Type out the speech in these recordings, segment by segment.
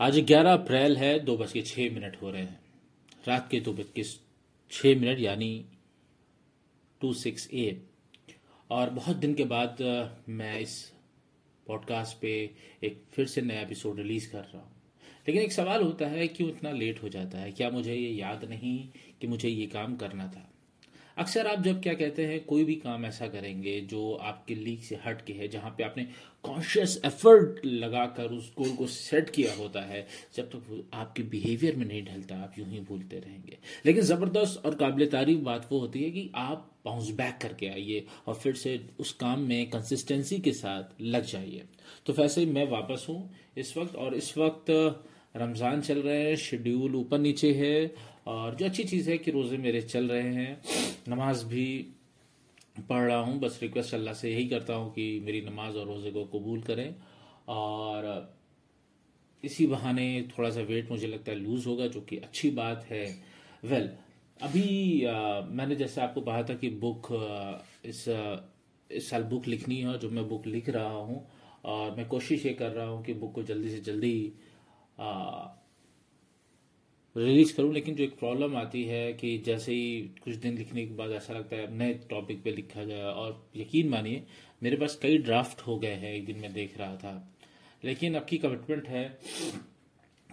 आज 11 अप्रैल है, दो बज के छः मिनट हो रहे हैं। रात के दो बज के छः मिनट, यानी टू सिक्स ए और बहुत दिन के बाद मैं इस पॉडकास्ट पे एक फिर से नया एपिसोड रिलीज़ कर रहा हूँ। लेकिन एक सवाल होता है, क्यों इतना लेट हो जाता है? क्या मुझे ये याद नहीं कि मुझे ये काम करना था? अक्सर आप जब क्या कहते हैं, कोई भी काम ऐसा करेंगे जो आपके लीग से हट के है, जहाँ पे आपने कॉन्शियस एफर्ट लगाकर उस गोल को सेट किया होता है, जब तक वो आपके बिहेवियर में नहीं ढलता, आप यूँ ही भूलते रहेंगे। लेकिन ज़बरदस्त और काबिल तारीफ़ बात वो होती है कि आप बाउंस बैक करके आइए और फिर से उस काम में कंसिस्टेंसी के साथ लग जाइए। तो वैसे मैं वापस हूँ इस वक्त और इस वक्त रमज़ान चल रहे हैं शेड्यूल ऊपर नीचे है और जो अच्छी चीज़ है कि रोज़े मेरे चल रहे हैं। नमाज़ भी पढ़ रहा हूँ। बस रिक्वेस्ट अल्लाह से यही करता हूँ कि मेरी नमाज़ और रोज़े को कबूल करें। और इसी बहाने थोड़ा सा वेट मुझे लगता है लूज़ होगा जो कि अच्छी बात है। वेल अभी आ, मैंने जैसे आपको कहा था कि बुक आ, इस आ, इस साल बुक लिखनी है जो मैं बुक लिख रहा हूँ और मैं कोशिश ये कर रहा हूँ कि बुक को जल्दी से जल्दी रिलीज़ करूँ, लेकिन जो एक प्रॉब्लम आती है कि जैसे ही कुछ दिन लिखने के बाद ऐसा लगता है नए टॉपिक पे लिखा जाए, और यकीन मानिए, मेरे पास कई ड्राफ्ट हो गए हैं, एक दिन मैं देख रहा था। लेकिन आपकी कमिटमेंट है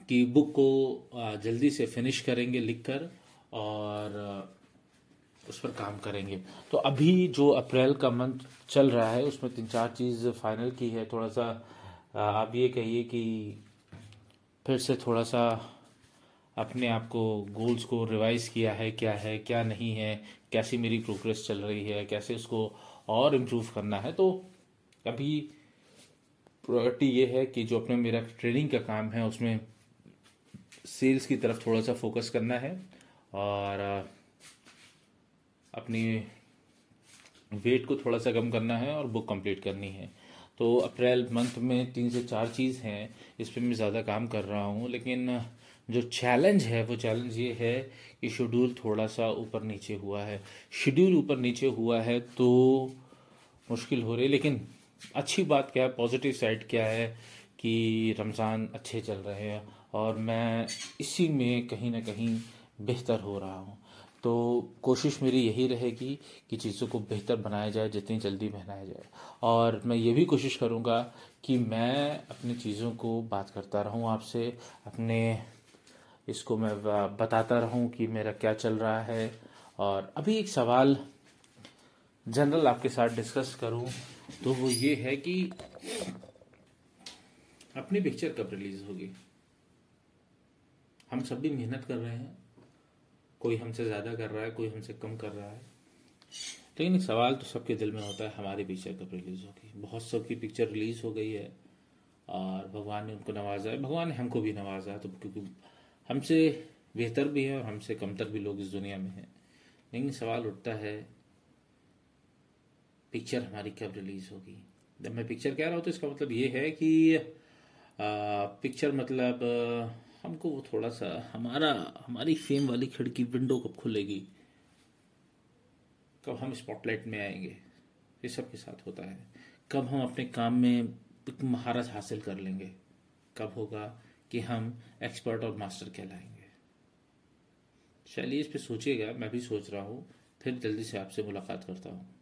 कि बुक को जल्दी से फिनिश करेंगे लिखकर, और उस पर काम करेंगे। तो अभी जो अप्रैल का मंथ चल रहा है, उसमें तीन चार चीज़ फाइनल की है, थोड़ा सा आप ये कहिए कि फिर से थोड़ा सा अपने आप को गोल्स को रिवाइज किया है, क्या है, क्या नहीं है, कैसी मेरी प्रोग्रेस चल रही है, कैसे उसको और इम्प्रूव करना है। तो अभी प्रायोरिटी ये है कि जो अपने मेरा ट्रेनिंग का काम है, उसमें सेल्स की तरफ़ थोड़ा सा फोकस करना है और अपनी वेट को थोड़ा सा कम करना है और बुक कंप्लीट करनी है। तो अप्रैल मंथ में तीन से चार चीज़ हैं, इस पर मैं ज़्यादा काम कर रहा हूँ, लेकिन जो चैलेंज है, वो चैलेंज ये है कि शेड्यूल थोड़ा सा ऊपर नीचे हुआ है। शेड्यूल ऊपर नीचे हुआ है तो मुश्किल हो रही लेकिन अच्छी बात क्या है पॉजिटिव साइड क्या है कि रमज़ान अच्छे चल रहे हैं और मैं इसी में कहीं ना कहीं बेहतर हो रहा हूँ। तो कोशिश मेरी यही रहेगी कि चीज़ों को बेहतर बनाया जाए, जितनी जल्दी बनाया जाए। और मैं ये भी कोशिश करूँगा कि मैं अपनी चीज़ों को बात करता रहूँ आपसे, अपने इसको मैं बताता रहूँ कि मेरा क्या चल रहा है। और अभी एक सवाल जनरल आपके साथ डिस्कस करूँ तो वो ये है कि अपनी पिक्चर कब रिलीज़ होगी? हम सब भी मेहनत कर रहे हैं। कोई हमसे ज़्यादा कर रहा है, कोई हमसे कम कर रहा है। लेकिन एक सवाल तो सबके दिल में होता है, हमारी पिक्चर कब रिलीज़ होगी? बहुत सबकी पिक्चर रिलीज़ हो गई है। और भगवान ने उनको नवाजा है। भगवान ने हमको भी नवाजा है तो क्योंकि हमसे बेहतर भी है और हमसे कमतर भी लोग इस दुनिया में हैं। लेकिन सवाल उठता है पिक्चर हमारी कब रिलीज़ होगी? जब मैं पिक्चर कह रहा हूँ तो इसका मतलब ये है कि पिक्चर मतलब हमको वो थोड़ा सा, हमारा, हमारी फेम वाली खिड़की विंडो कब खुलेगी? कब हम स्पॉटलाइट में आएँगे? ये सब के साथ होता है। कब हम अपने काम में महारत हासिल कर लेंगे? कब होगा? कि हम एक्सपर्ट और मास्टर कहलाएँगे। चलिए इस पे सोचिएगा, मैं भी सोच रहा हूँ, फिर जल्दी से आपसे मुलाकात करता हूँ।